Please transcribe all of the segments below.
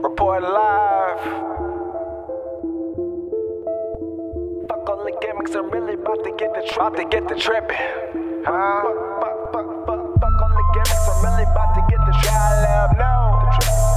Report live. Fuck all the gimmicks, I'm really about to get the about to get the tripping. Huh? Fuck, fuck, fuck, fuck, fuck all the gimmicks, I'm really about to get the try let 'em know.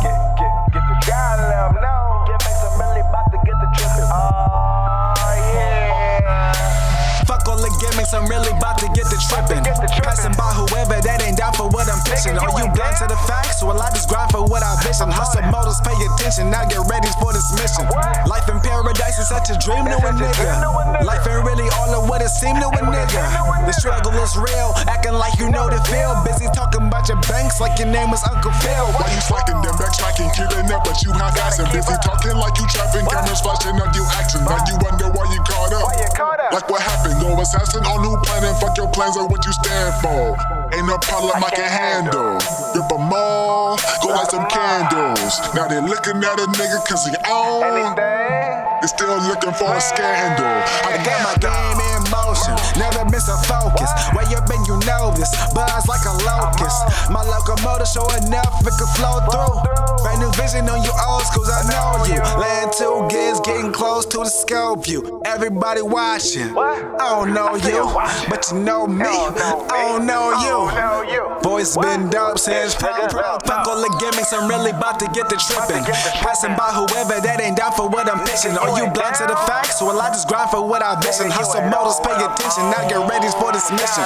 Get, get, get the try know. Gimmicks, I'm really about to get the tripping. Oh yeah. Fuck all the gimmicks, I'm really about to get the tripping. get the tripping. Passing by whoever that ain't down for what I'm pitching. Are you blind to the facts? Well, I just for what I vision. Hustle Motive, pay attention. Now get ready for this mission. Life in paradise is such a dream to a such a dream to a nigga. Life ain't really all of what it seemed to a nigga. seem to a The struggle is real, acting like you know the feel. Busy talking about your banks like your name was Uncle Phil. Why you slacking, then backtracking, killing up, but you half-assing. keep Busy talking like you trapping, cameras flashing up, you acting. Now you wonder why you caught up. Why you caught up? Like what happened? No assassin on who planning, fuck your plans or what you stand for. Ain't no problem I can handle. Rip 'em all, light some candles. Now they looking at a nigga cause he on. Anything? They still looking for a scandal. I got my game in motion, never miss a focus. Way up and you know this, buzz like a locust. My locomotive show enough, it can flow through. Brand new vision on you old schools, I know you. Land two getting close to the scope view. Everybody watching. What? I don't know I you, but you know me. Don't know me. I don't know you. Don't know you. Boys been dope since pro pro. Fuck all the gimmicks, I'm really about to get the tripping. Passing by whoever that ain't down for what I'm pitching. Are you blind to the facts? Well, I just grind for what I vision. Hustle Motive, pay attention. Now get ready for this mission.